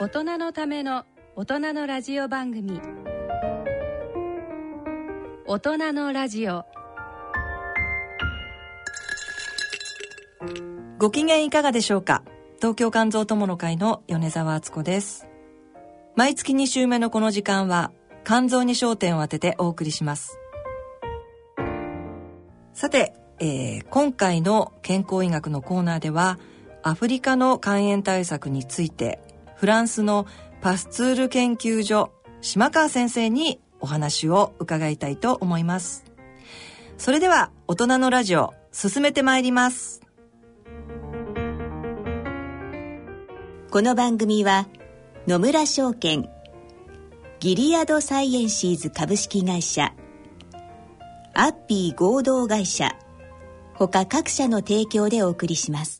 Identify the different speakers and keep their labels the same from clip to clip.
Speaker 1: 大人のための大人のラジオ番組。大人のラジオ。
Speaker 2: ご機嫌いかがでしょうか？東京肝臓友の会の米沢敦子です。毎月2週目のこの時間は肝臓に焦点を当ててお送りします。さて、えー、今回の健康医学のコーナーではアフリカの肝炎対策についてフランスのパスツール研究所島川先生にお話を伺いたいと思います。それでは大人のラジオ進めてまいります。
Speaker 3: この番組は野村証券ギリアドサイエンシーズ株式会社アッピー合同会社他各社の提供でお送りします。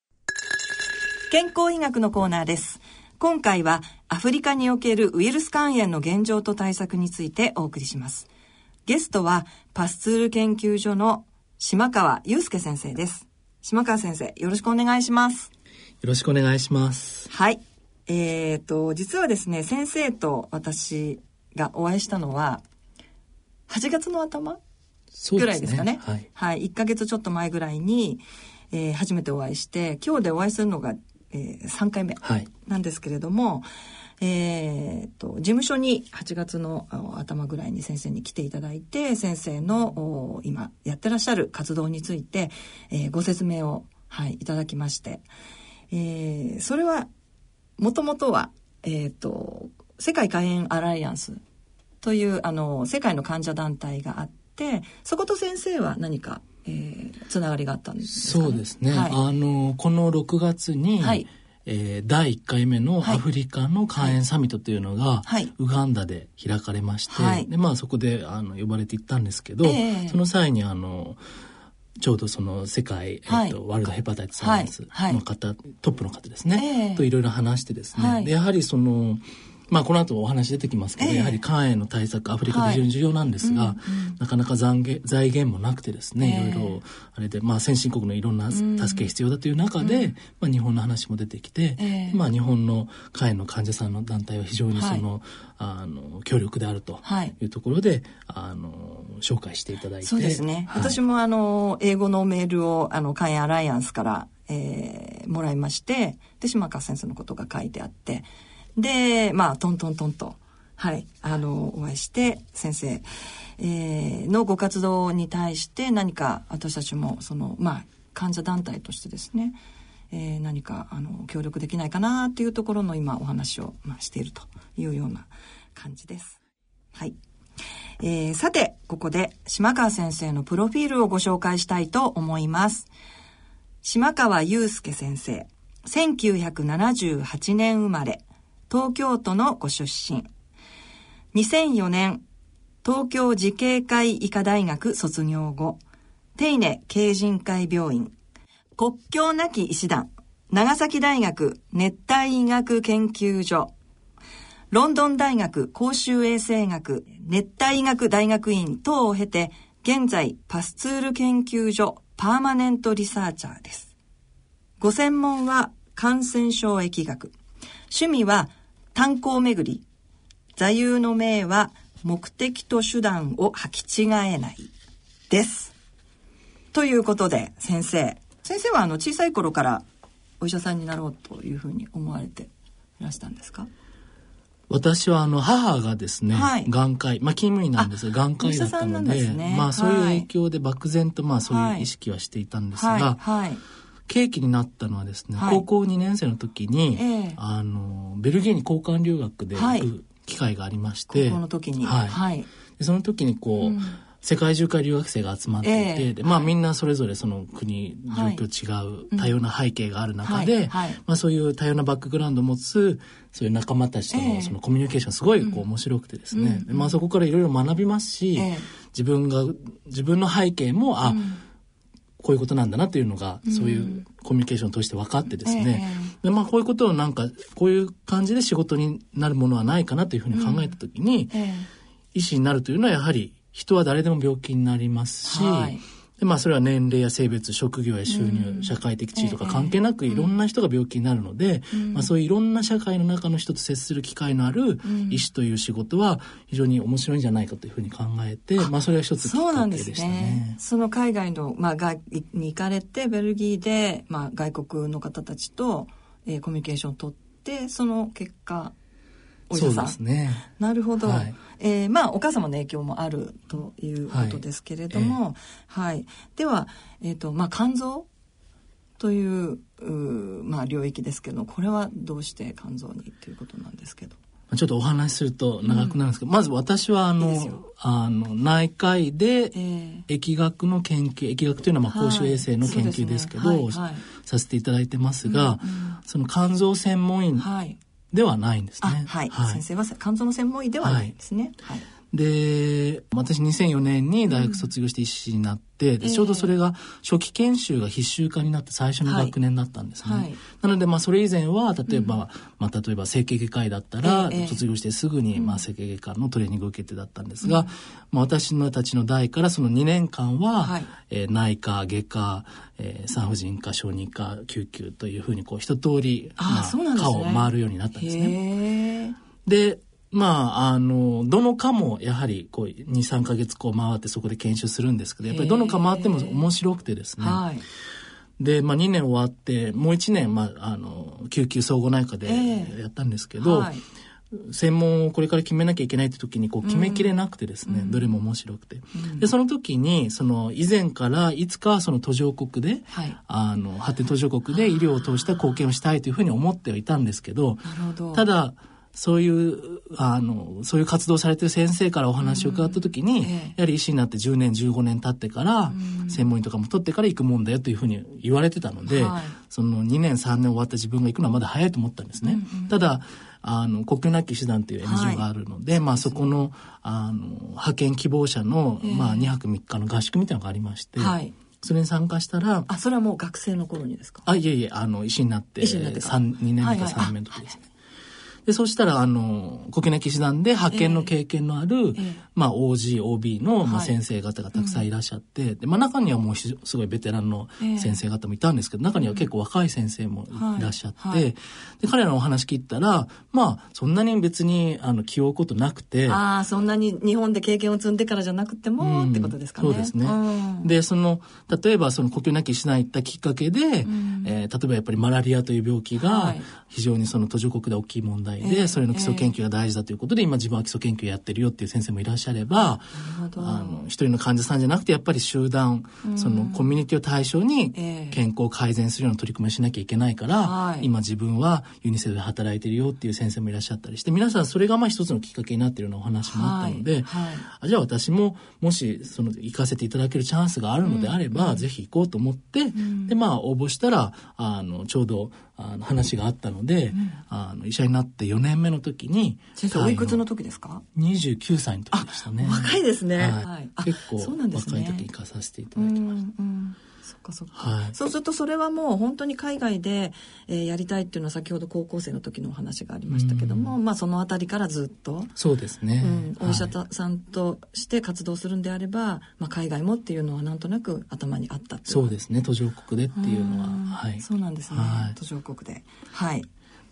Speaker 2: 健康医学のコーナーです。今回はアフリカにおけるウイルス肝炎の現状と対策についてお送りします。ゲストはパスツール研究所の島川祐介先生です。島川先生、よろしくお願いします。
Speaker 4: よろしくお願いします。
Speaker 2: はい。えっ、ー、と、実はですね、先生と私がお会いしたのは、8月の頭ぐらいですかね。ねはい。はい。1ヶ月ちょっと前ぐらいに、えー、初めてお会いして、今日でお会いするのがえー、3回目なんですけれども、はい、えー、と、事務所に8月の頭ぐらいに先生に来ていただいて、先生の今やってらっしゃる活動について、えー、ご説明を、はい、いただきまして、えー、それは、もともとは、えっ、ー、と、世界肝炎アライアンスという、あの、世界の患者団体があって、そこと先生は何かえー、つながりがあったんです
Speaker 4: か、ね、そうですね、はい、あのこの6月に、はい、えー、第1回目のアフリカの肝炎サミットというのが、はい、ウガンダで開かれまして、はい、でまあ、そこであの呼ばれていったんですけど、えー、その際にあのちょうどその世界、えっと、ワールドヘパタイティスサイエンスの方、トップの方ですね、えー、といろいろ話してですね、でやはりそのまあ、この後お話出てきますけど、えー、やはり肝炎の対策アフリカで非常に重要なんですが、はいうんうん、なかなか財源財源もなくてですね、いろいろあれで、まあ、先進国のいろんな助け必要だという中で、うん、まあ、日本の話も出てきて、えー、まあ、日本の肝炎の患者さんの団体は非常にその、はい、あの強力であるとい。うところで、はい、あの紹介していただいて
Speaker 2: そうですね、はい、私もあの英語のメールをあの肝炎アライアンスからえー、もらいましてで島川先生のことが書いてあってで、まあ、トントントンと、はい、あの、お会いして、先生、えー、のご活動に対して何か私たちも、その、まあ、患者団体としてですね、えー、何か、あの、協力できないかなっていうところの今お話を、まあ、しているというような感じです。はい。えー、さて、ここで島川先生のプロフィールをご紹介したいと思います。島川祐介先生、1978年生まれ、東京都のご出身。2004年、東京慈恵会医科大学卒業後、手稲京人会病院、国境なき医師団、長崎大学熱帯医学研究所、ロンドン大学公衆衛生学熱帯医学大学院等を経て、現在パスツール研究所パーマネントリサーチャーです。ご専門は感染症疫学。趣味は炭鉱巡り。座右の銘は目的と手段を履き違えない。です。ということで、先生。先生はあの小さい頃からお医者さんになろうというふうに思われていらしたんですか？
Speaker 4: 私はあの母がですね、はい、眼科医、まあ勤務医なんですが、眼科医だったので、ね、まあそういう影響で漠然とまあそういう意識はしていたんですが、はいはい、契機になったのはですね、高校2年生の時に、えー、あの、ベルギーに交換留学で行く機会がありまして、
Speaker 2: 高校の時に。
Speaker 4: はい。でその時にこう、うん。世界中から留学生が集まってい。て、えー、でまあ、みんなそれぞれその国、状況違う、多様な背景がある中で、まあ、そういう多様なバックグラウンドを持つそういう仲間たちとのそのコミュニケーションすごいこう面白くてですね、まあ、そこからいろいろ学びますし、えー、自分が自分の背景もあ、こういうことなんだなっていうのが、そういうコミュニケーションを通して分かってですね、でまあ、こういうことをなんかこういう感じで仕事になるものはないかなというふうに考えた時に、医師になるというのはやはり人は誰でも病気になりますし、はい、でまあそれは年齢や性別、職業や収入、うん、社会的地位とか関係なくいろんな人が病気になるので、うん、まあそういういろんな社会の中の人と接する機会のある医師という仕事は非常に面白いんじゃないかというふうに考えて、まあそれは一つきっかけでしたね。
Speaker 2: そ、ね、の海外の、まあ、外に行かれて、ベルギーで、まあ外国の方たちと、えー、コミュニケーションを取って、その結果、お医者さん。そうですね。なるほど。はい、えー、まあ、お母様の影響もあるということですけれども、はい。え。ーはい、では、えっ、ー、と、まあ、肝臓というう、まあ、領域ですけど、これはどうして肝臓にということなんですけど。
Speaker 4: ちょっとお話しすると長くなるんですけど、うん、まず私はあの、あの、内科医で、疫学の研究、疫学というのはまあ公衆衛生の研究ですけど、はいね。はい。はい、させていただいてますが、うんうん、その肝臓専門医ではないんですね。
Speaker 2: はい、はい、先生は肝臓の専門医ではないんですね。はい、はい
Speaker 4: で、私2004年に大学卒業して医師になって、うん、ちょうどそれが初期研修が必修化になって最初の学年だったんですね。はい。はい、なので、まあそれ以前は、例えば、うん、まあ例えば整形外科医だったら、卒業してすぐに、まあ整形外科のトレーニングを受けてだったんですが、うん、まあ私のたちの代からその2年間は、はい、えー、内科、外科、えー、産婦人科、小児科、救急というふうにこう一通り、
Speaker 2: まあ、ね、
Speaker 4: 科を回るようになったんですね。で、まあ、あの、どの科もやはりこう2、3ヶ月こう回ってそこで研修するんですけど、やっぱりどの科回っても面白くてですね。はい。で、まあ2年終わって、もう1年、まあ、あの、救急総合内科でやったんですけど、はい、専門をこれから決めなきゃいけないって時にこう決めきれなくてですね、うん、どれも面白くて、うん、でその時にその以前からいつかその途上国で、はい、あの発展途上国で医療を通した貢献をしたいというふうに思ってはいたんですけど。ただそういう、あの、そういう活動されてる先生からお話を伺った時に、うんええ、やはり医師になって10年、15年経ってから、うん、専門医とかも取ってから行くもんだよというふうに言われてたので、はい、その2年、3年終わった自分が行くのはまだ早いと思ったんですね。うんうん、ただ、あの、国境なき手段という NGO があるので、はい、まあそこの、あの、派遣希望者の、え、まあ2泊3日の合宿みたいなのがありまして、はい。それに参加したら。
Speaker 2: あ、それはもう学生の頃にですか？
Speaker 4: あ、いえいえ、あの、医師になって、医師になって2年目か3年目の時ですね。で、そしたら、あの、国内騎士団で派遣の経験のある、えー、まあ、OG、OB の、まあ、先生方がたくさんいらっしゃって、はい、で、まあ、中にはもうすごいベテランの先生方もいたんですけど、中には結構若い先生もいらっしゃって、で、彼らのお話聞いたら、まあ、そんなに別に、あの、気負うことなくて。
Speaker 2: ああ、そんなに日本で経験を積んでからじゃなくても、うん、ってことですかね。
Speaker 4: そうですね。うん、で、その、例えば、その、呼吸なきしない行ったきっかけで、うん、えー、例えばやっぱりマラリアという病気が、非常にその途上国で大きい問題で、それの基礎研究が大事だということで、今自分は基礎研究やってるよっていう先生もいらっしゃれば、あの、一人の患者さんじゃなくて、やっぱり集団、そのコミュニティを対象に健康を改善するような取り組みをしなきゃいけないから、今自分はユニセフで働いてるよっていう先生もいらっしゃったりして、皆さんそれがまあ一つのきっかけになっているようなお話もあったので、あじゃあ私ももしその行かせていただけるチャンスがあるのであれば、ぜひ行こうと思って、で、まあ応募したら、あの、ちょうど、あの話があったので、うん、あの医者になって4年目の時に
Speaker 2: 先生おいくつの時ですか
Speaker 4: ？29歳の時でしたね。
Speaker 2: 若いですね、
Speaker 4: はい、結構、ね、若い時に行かさせていただきました、うんうん
Speaker 2: そっかそっか、はい、そうするとそれはもう本当に海外で、えー、やりたいっていうのは先ほど高校生の時のお話がありましたけども、まあその辺りからずっと
Speaker 4: そうですね、
Speaker 2: うん、お医者さんとして活動するんであれば、まあ、海外もっていうのはなんとなく頭にあった
Speaker 4: そうですね。途上国でっていうのは、はい、
Speaker 2: そうなんですね、はい、途上国で。はい。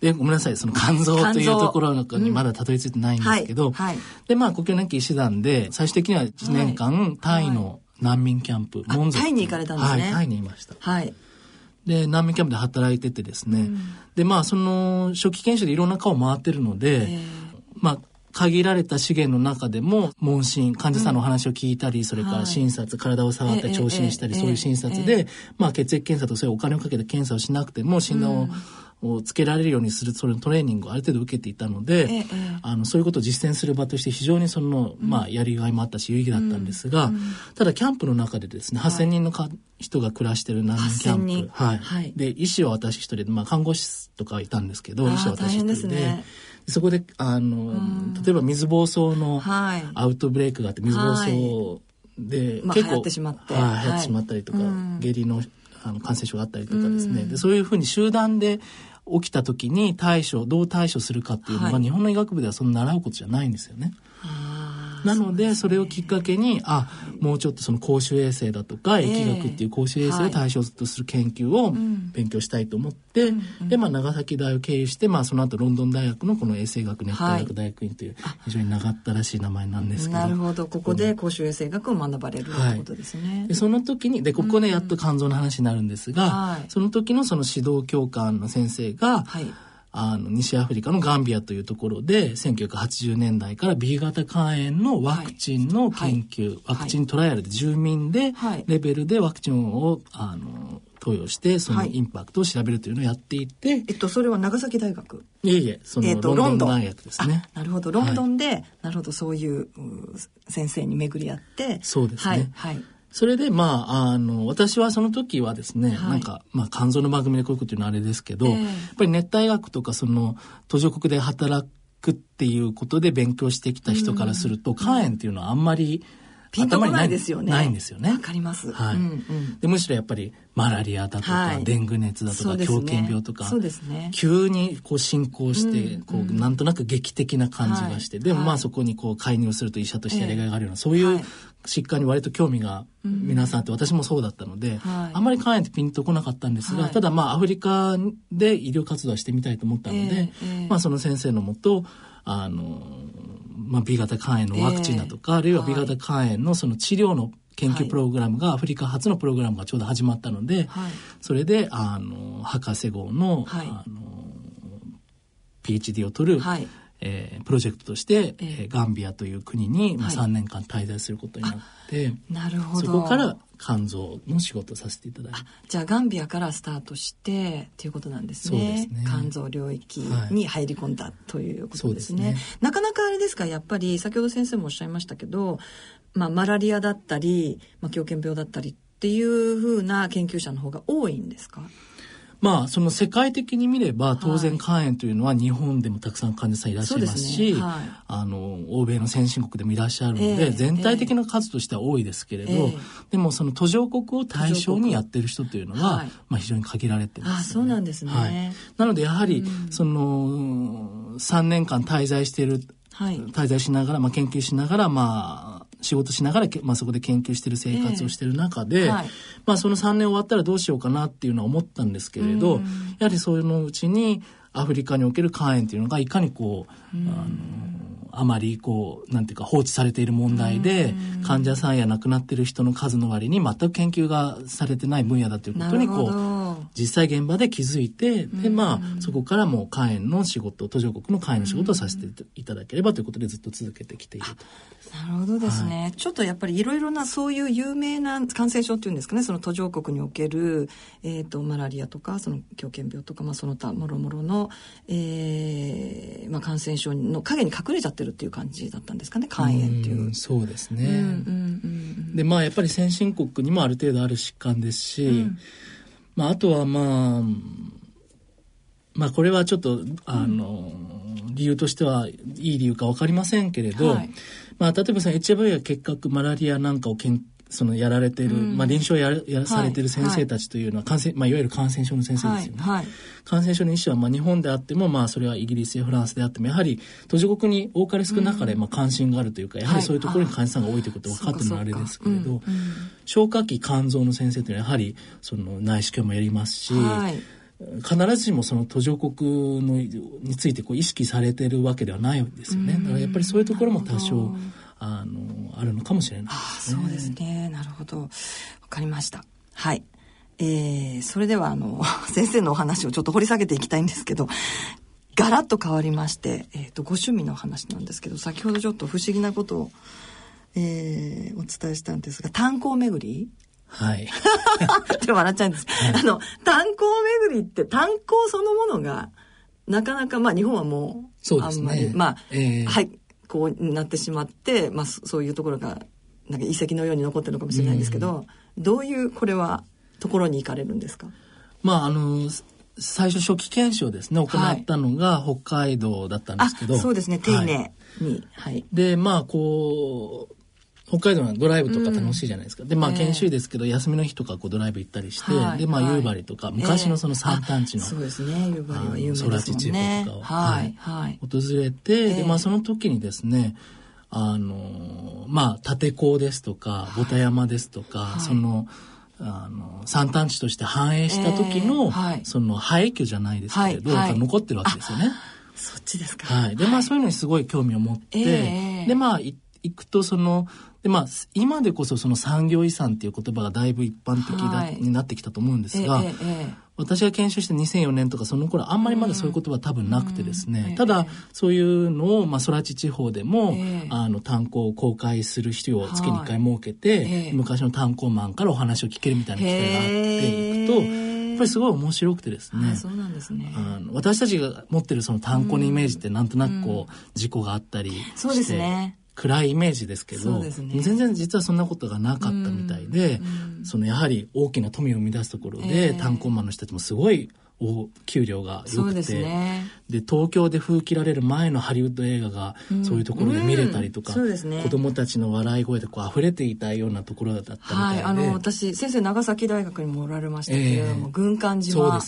Speaker 4: で、ごめんなさい、その肝臓というところにまだたどり着いてないんですけど、うんはい。はい、で、まあ、国境年金医師団で、最終的には1年間、タイの難民キャンプ、
Speaker 2: モンタイに行かれたんですね。
Speaker 4: はい、タイにいました。
Speaker 2: はい。
Speaker 4: で、難民キャンプで働いててですね、うん、で、まあ、その、初期研修でいろんな顔回ってるので、まあ、限られた資源の中でも、問診、患者さんのお話を聞いたり、うん、それから診察、はい、体を触って聴診したり、そういう診察で、まあ、血液検査とそういうお金をかけて検査をしなくても、診断を、うんをつけられるようにするそれのトレーニングをある程度受けていたので、ええ、あのそういうことを実践する場として非常にその、うん、まあ、やりがいもあったし有意義だったんですが、うん、ただキャンプの中でですね8,000人のか、はい、人が暮らしてる難民キャンプ、はい、はい、で医師は私一人で、まあ、看護師とかいたんですけど医師は私一人で。ね、そこであの、例えば水疱瘡のアウトブレイクがあって水疱瘡で、
Speaker 2: まあ、結構、流行ってしまって、
Speaker 4: はい、流行ってしまったりとか、下痢のあの感染症があったりとかですね、でそういうふうに集団で起きた時に対処どう対処するかっていうのが、はい、日本の医学部ではその習うことじゃないんですよね。なので、それをきっかけに、あ、もうちょっとその公衆衛生だとか、疫学っていう公衆衛生を対象とする研究を勉強したいと思って、で、まあ、長崎大を経由して、まあ、その後ロンドン大学のこの衛生学熱帯学大学院という、非常に長ったらしい名前なんですけど。
Speaker 2: なるほど。ここで公衆衛生学を学ばれるということですね。
Speaker 4: でその時に、で、ここでやっと肝臓の話になるんですが、その時のその指導教官の先生が、はいあの、西アフリカのガンビアというところで、1980年代から B 型肝炎のワクチンの研究、はいはい、ワクチントライアルで住民で、レベルでワクチンを、あの、投与して、そのインパクトを調べるというのをやっていて。はい、
Speaker 2: えっと、それは長崎大学
Speaker 4: いえいえ、その、えっと、ロンドン大学ですね。
Speaker 2: なるほど、ロンドンで、なるほど、そういう先生に巡り合って。
Speaker 4: そうですね。はい。それで、まあ、あの、私はその時はですね、はい、なんか、まあ、肝臓の番組でこういうこと言うのはあれですけど、えー、やっぱり熱帯学とか、その、途上国で働くっていうことで勉強してきた人からすると、肝炎っていうのはあんまり、
Speaker 2: ピンとこないですよね。
Speaker 4: ないんですよね。
Speaker 2: わかります。
Speaker 4: はい、うんうん、で。むしろやっぱりマラリアだとか、はい、デング熱だとか、狂犬病とか、
Speaker 2: そうですね。
Speaker 4: 急にこう進行して、うん、こう、なんとなく劇的な感じがして、はい、でもまあそこにこう介入すると医者としてやりがいがあるような、そういう疾患に割と興味が皆さんって私もそうだったので、はい、あまり肝炎ってピンとこなかったんですが、はい、ただまあアフリカで医療活動はしてみたいと思ったので、えーえー、まあその先生のもと、あの、まあ、B 型肝炎のワクチンだとか、えー、あるいは B 型肝炎のその治療の研究プログラムが、アフリカ初のプログラムがちょうど始まったので、はい、それで、あの、博士号の、はい、あの、PhD を取る、はい、えー、プロジェクトとして、えー、ガンビアという国に、まあ、3年間滞在することになって、
Speaker 2: なるほ
Speaker 4: ど。そこから肝臓の仕事をさせていただいて。
Speaker 2: じゃあガンビアからスタートしてっていうことなんですね。そうですね。肝臓領域に入り込んだということですね。はい、すねなかなかあれですか、やっぱり先ほど先生もおっしゃいましたけど、まあマラリアだったり、まあ狂犬病だったりっていうふうな研究者の方が多いんですか？
Speaker 4: まあ、その世界的に見れば、当然肝炎というのは日本でもたくさん患者さんいらっしゃいますし、すね。はい、あの、欧米の先進国でもいらっしゃるので、えー、全体的な数としては多いですけれど、えー、でもその途上国を対象にやってる人というのは、まあ非常に限られてます、ね、
Speaker 2: あ、そうなんですね。はい、
Speaker 4: なのでやはり、その、3年間滞在している、はい、滞在しながら、まあ研究しながら、まあ、仕事しながら、まあ、そこで研究してる生活をしてる中で、えーはい、まあ、その3年終わったらどうしようかなっていうのは思ったんですけれど、やはりそういうのうちにアフリカにおける肝炎っていうのがいかにこう、あのあまりこう、なんていうか放置されている問題で、患者さんや亡くなっている人の数の割に全く研究がされてない分野だということにこう、実際現場で気づいて、で、まあ、そこからも肝炎の仕事、途上国の肝炎の仕事をさせていただければということでずっと続けてきていると。
Speaker 2: なるほどですね。はい、ちょっとやっぱりいろいろなそういう有名な感染症っていうんですかね、その途上国における、えっ、ー、と、マラリアとか、その狂犬病とか、まあその他もろもろの、えー、まあ感染症の影に隠れちゃってるっていう感じだったんですかね、肝炎っていう。う
Speaker 4: そうですね。うんうんうん、で、まあやっぱり先進国にもある程度ある疾患ですし、うん、まああとはまあ、まあこれはちょっとあの、うん、理由としてはいい理由か分かりませんけれど、はい、まあ例えばその HIV や結核マラリアなんかをけんそのやられてる、うん、まあ臨床ややされてる先生たちというのは感染、はい、まあいわゆる感染症の先生ですよね。はい。はい、感染症の医師はまあ日本であってもまあそれはイギリスやフランスであってもやはり途上国に多かれ少なかれまあ関心があるというか、やはりそういうところに患者さんが多いということは分かってるのはあれですけれど、消化器肝臓の先生というのはやはりその内視鏡もやりますし、必ずしもその途上国のについてこう意識されてるわけではないんですよね。だからやっぱりそういうところも多少あの、あるのかもしれない
Speaker 2: ですね。そうですね。なるほど。わかりました。はい。えー、それではあの、先生のお話をちょっと掘り下げていきたいんですけど、ガラッと変わりまして、えっ、ー、と、ご趣味の話なんですけど、先ほどちょっと不思議なことを、えー、お伝えしたんですが、炭鉱巡り？
Speaker 4: はい。
Speaker 2: って笑っちゃうんです。はい、あの、炭鉱巡りって炭鉱そのものが、なかなか、まあ日本はもう、
Speaker 4: そうですね。
Speaker 2: まあ、えー、はい、こうなってしまって、まあ、そういうところがなんか遺跡のように残ってるのかもしれないんですけど、うん、どういうこれはところに行かれるんですか？
Speaker 4: まああの最初初期検証ですね行ったのが北海道だったんですけど、はい、
Speaker 2: そうですね。丁寧に、はい、
Speaker 4: でまあこう北海道のドライブとか楽しいじゃないですか。うん、で、まあ研修ですけど、休みの日とかこうドライブ行ったりして、はい、で、まあ夕張とか、昔のその山間地の、
Speaker 2: そうですね、夕張は有名です
Speaker 4: もんね。空地地方とかを、はい、はい、訪れて、で、まあその時にですね、あの、まあ、立港ですとか、ボタ山ですとか、はい、その、あの、山間地として繁栄した時の、えーはい、その、廃墟じゃないですけれど、はい、残ってるわけですよね。
Speaker 2: そっちですか。
Speaker 4: はい。で、まあ、そういうのにすごい興味を持って、えー、で、まあ、行くと、その、でまあ今でこそその産業遺産っていう言葉がだいぶ一般的だ、はい、になってきたと思うんですが、ええ私が研修して2004年とかその頃あんまりまだそういう言葉多分なくてですね、うん、ただそういうのを、まあ、空地地方でも、えあの炭鉱を公開する必要を月に1回設けて、はい、昔の炭鉱マンからお話を聞けるみたいな機会があっていくと、やっぱりすごい面白くてですね。
Speaker 2: そうなんですね。
Speaker 4: あの私たちが持ってるその炭鉱のイメージってなんとなくこう、事故があったりして、そうですね。暗いイメージですけど、ね、全然実はそんなことがなかったみたいで、うん、そのやはり大きな富を生み出すところで、えー、炭鉱マンの人たちもすごいお給料が良くて。で、ね、東京で風切られる前のハリウッド映画がそういうところで見れたりとか、うん。うんね、子供たちの笑い声でこう溢れていたようなところだったみたいで、はい、あの
Speaker 2: 私先生長崎大学にもおられましたけれども、えー、軍艦島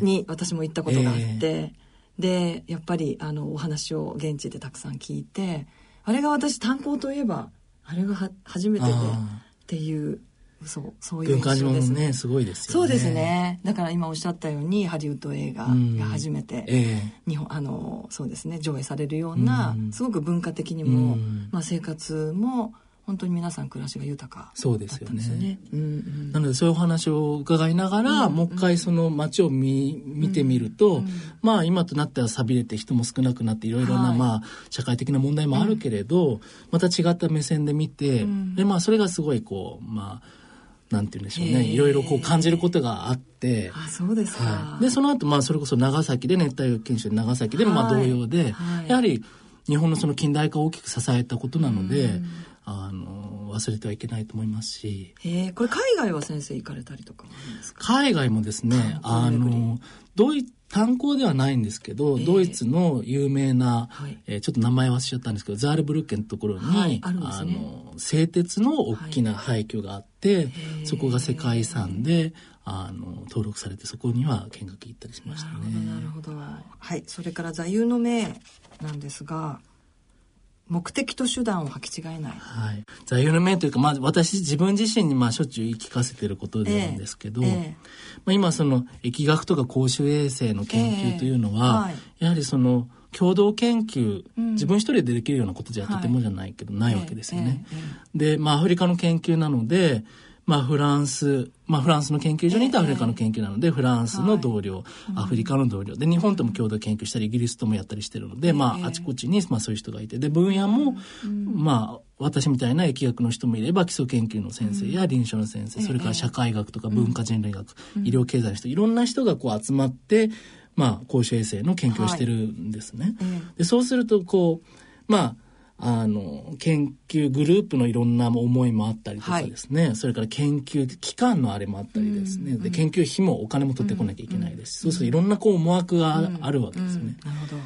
Speaker 2: に私も行ったことがあって、えー、でやっぱりあのお話を現地でたくさん聞いて。あれが私炭鉱といえばあれがは初めてでっていうそうそういう
Speaker 4: 印象です。ねすごいです
Speaker 2: よね。そうですね。だから今おっしゃったようにハリウッド映画が初めて、うん、日本あのそうですね上映されるような、うん、すごく文化的にも、うん、まあ、生活も本当に皆さん暮らしが豊か、
Speaker 4: そうですよね、うんうん、なのでそういうお話を伺いながら、うんうん、もう一回その街を見見てみると、うん、まあ今となっては寂れて人も少なくなっていろいろな、まあ社会的な問題もあるけれど、また違った目線で見て、でまあそれがすごいこうまあなんて言うんでしょうね、いろいろこう感じることがあって、
Speaker 2: あそうですか、は
Speaker 4: い、でその後まあそれこそ長崎で熱帯研修で長崎でもまあ同様で、はい、やはり日本のその近代化を大きく支えたことなので、あの忘れてはいけないと思いますし。
Speaker 2: えー、これ海外は先生行かれたりとか
Speaker 4: 海外もですね、あのドイ炭鉱ではないんですけど、えー、ドイツの有名な、はい、えー、ちょっと名前忘れちゃったんですけどザールブルッケンのところに、はい、あ、ね、の製鉄の大きな廃墟があって、はい、そこが世界遺産であの登録されてそこには見学行ったりしましたね。
Speaker 2: なるほど。はい。それから座右の銘なんですが目的と手段を履き違えない。
Speaker 4: はい。座右の銘というか、まあ私自分自身にまあしょっちゅう言い聞かせてることでなんですけど、えーまあ、今その疫学とか公衆衛生の研究というのは、えーはい、やはりその共同研究、うん、自分一人でできるようなことじゃとてもじゃないけど、ないわけですよね。で、まあアフリカの研究なので、まあ、フランス、まあ、フランスの研究所にいたアフリカの研究なので、フランスの同僚、はい、アフリカの同僚。で日本とも共同研究したりイギリスともやったりしてるので、まあ、あちこちに、まあ、そういう人がいて。で分野も、まあ私みたいな疫学の人もいれば基礎研究の先生や臨床の先生、それから社会学とか文化人類学、医療経済の人いろんな人がこう集まってまあ公衆衛生の研究をしてるんですね。でそうするとこうまああの、研究グループのいろんな思いもあったりとかですね、はい、それから研究機関のあれもあったりですね、うん、で、研究費もお金も取ってこなきゃいけないですし、うん、そうするといろんなこう思惑があるわけですよね。
Speaker 2: なるほど。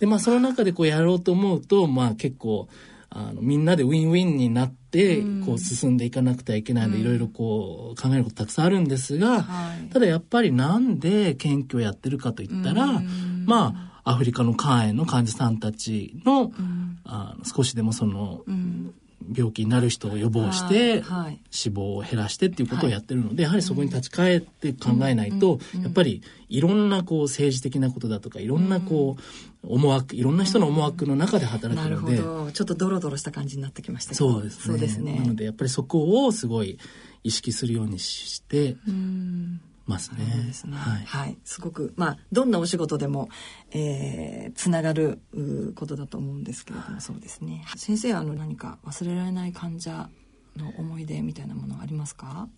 Speaker 4: で、まあその中でこうやろうと思うと、まあ結構、あのみんなでウィンウィンになってこう進んでいかなくてはいけないので、いろいろこう考えることたくさんあるんですが、ただやっぱりなんで研究をやってるかといったら、まあアフリカの肝炎の患者さんたちの,、あの少しでもその、病気になる人を予防して、死亡を減らしてっていうことをやってるので、やはりそこに立ち返って考えないと、やっぱりいろんなこう政治的なことだとかいろんなこう思惑いろんな人の思惑の中で働くので、
Speaker 2: ちょっとドロドロした感じになってきました。
Speaker 4: そうですね。そうですね。なのでやっぱりそこをすごい意識するようにしてますね。そうですね。はい、
Speaker 2: はい。すごく、まあ、どんなお仕事でも、えー、つながることだと思うんですけれども、そうですね。先生、あの、何か忘れられない患者の思い出みたいなものありますか？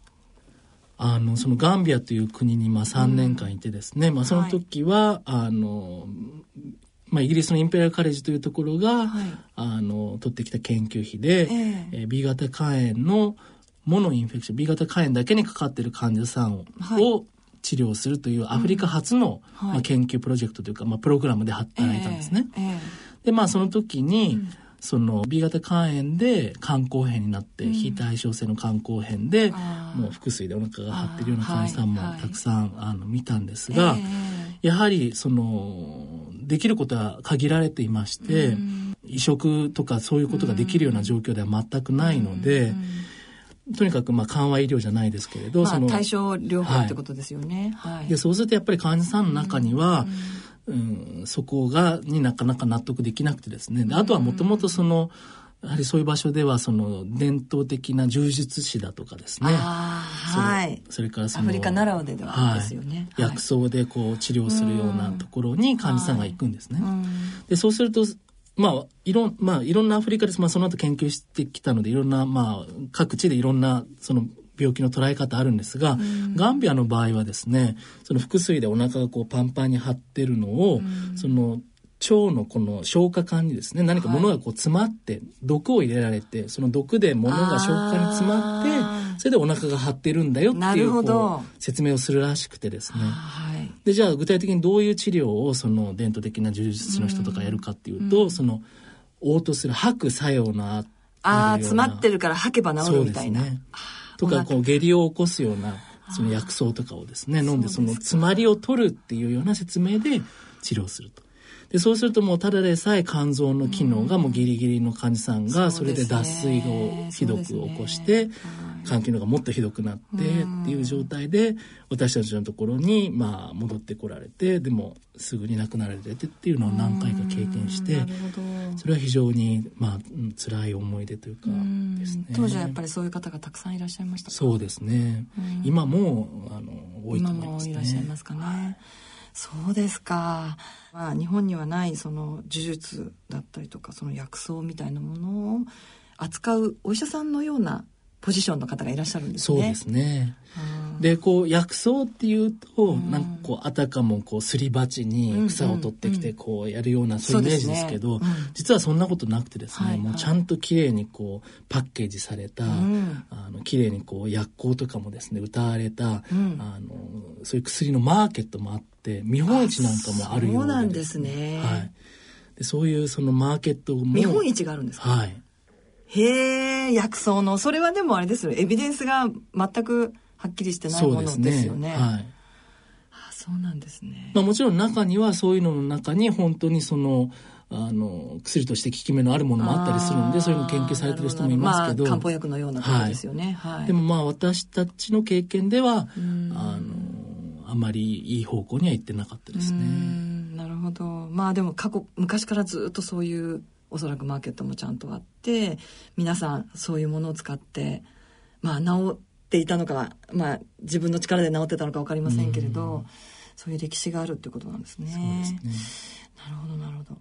Speaker 4: あの、そのガンビアという国に、まあ、3年間いてですね、うん、まあ、その時は、はい、あの、まあ、イギリスのインペリアルカレッジというところが、はい、あの、取ってきた研究費で、えー、えー、B 型肝炎のモノインフェクション B 型肝炎だけにかかっている患者さんをはい、を治療するというアフリカ初の、うんはい、まあ、研究プロジェクトというか、まあ、プログラムで働いたんですね。えーえー、でまあその時に、うん。その B 型肝炎で肝硬変になって、うん、非対称性の肝硬変でもう腹水でお腹が張ってるような患者さんもたくさん、はい、あの見たんですが、えー、やはりそのできることは限られていまして、うん、移植とかそういうことができるような状況では全くないので。うんとにかくまあ緩和医療じゃないですけれど、
Speaker 2: まあ、その対症療法ってことですよね。
Speaker 4: はい、でそうするとやっぱり患者さんの中には、うん、うん、そこがになかなか納得できなくてですねあとはもともとその、やはりそういう場所ではその伝統的な柔術師だとかですね。
Speaker 2: はい。
Speaker 4: それからそ
Speaker 2: のアフリカならではですよね。
Speaker 4: はい、薬草でこう治療するようなところに患者さんが行くんですね。でそうするとまあ、いろん、まあ、いろんなアフリカです。まあ、その後研究してきたので、いろんな、まあ、各地でいろんな、その、病気の捉え方あるんですが、ガンビアの場合はですね、その腹水でお腹がこうパンパンに張ってるのを、その腸のこの消化管にですね何か物がこう詰まって、毒を入れられてその毒で物が消化管に詰まってそれでお腹が張ってるんだよっていうこう説明をするらしくてですね、はい、でじゃあ具体的にどういう治療をその伝統的な柔術師の人とかやるかっていうと、うん、その嘔吐する吐く作用のあ
Speaker 2: あ詰まってるから吐けば治るみたいな。ね、
Speaker 4: とかこう下痢を起こすようなその薬草とかをですね飲んでその詰まりを取るっていうような説明で治療すると。でそうするともうただでさえ肝臓の機能がもうギリギリの患者さんがそれで脱水をひどく起こして、肝機能がもっとひどくなってっていう状態で私たちのところにまあ戻ってこられてでもすぐに亡くなられてっていうのを何回か経験してそれは非常にまあ辛い思い出というかですね。
Speaker 2: 当時はやっぱりそういう方がたくさんいらっしゃいました
Speaker 4: そうですね。今もあの多いと思いますね。
Speaker 2: 今もいらっしゃいますかね、そうですか。まあ、日本にはないその呪術だったりとかその薬草みたいなものを扱うお医者さんのようなポジションの方がいらっしゃるんです
Speaker 4: ね。そうですね。で、こう、薬草っていうと、なんかこう、あたかもこう、すり鉢に草を取ってきて、こう、やるような、そういうイメージですけど、実はそんなことなくてですね、もうちゃんと綺麗にこう、パッケージされた、あの、綺麗にこう、薬効とかもですね、歌われた、あの、そういう薬のマーケットもあって、見本市なんかもあるよう
Speaker 2: そうなんですね。
Speaker 4: はい。でそういうそのマーケットも。
Speaker 2: 見本市があるんですか？
Speaker 4: はい。
Speaker 2: へえ、薬草の。それはでもあれですよ。エビデンスが全くはっきりしてないものですよね。ねはい。あそうなんですね。
Speaker 4: まあもちろん中にはそういうのの中に本当にその、あの、薬として効き目のあるものもあったりするんで、そういうの研究されてる人もいますけど。
Speaker 2: まあ、漢方薬のようなことですよね。はい。はい、
Speaker 4: でもまあ私たちの経験では、あの、あまりいい方向には行ってなかったですね。
Speaker 2: なるほど。まあでも過去、昔からずっとそういうおそらくマーケットもちゃんとあって皆さんそういうものを使ってまあ治っていたのか、まあ、自分の力で治ってたのか分かりませんけれど、うそういう歴史があるってことなんですね。
Speaker 4: そうですね
Speaker 2: なるほどなるほど。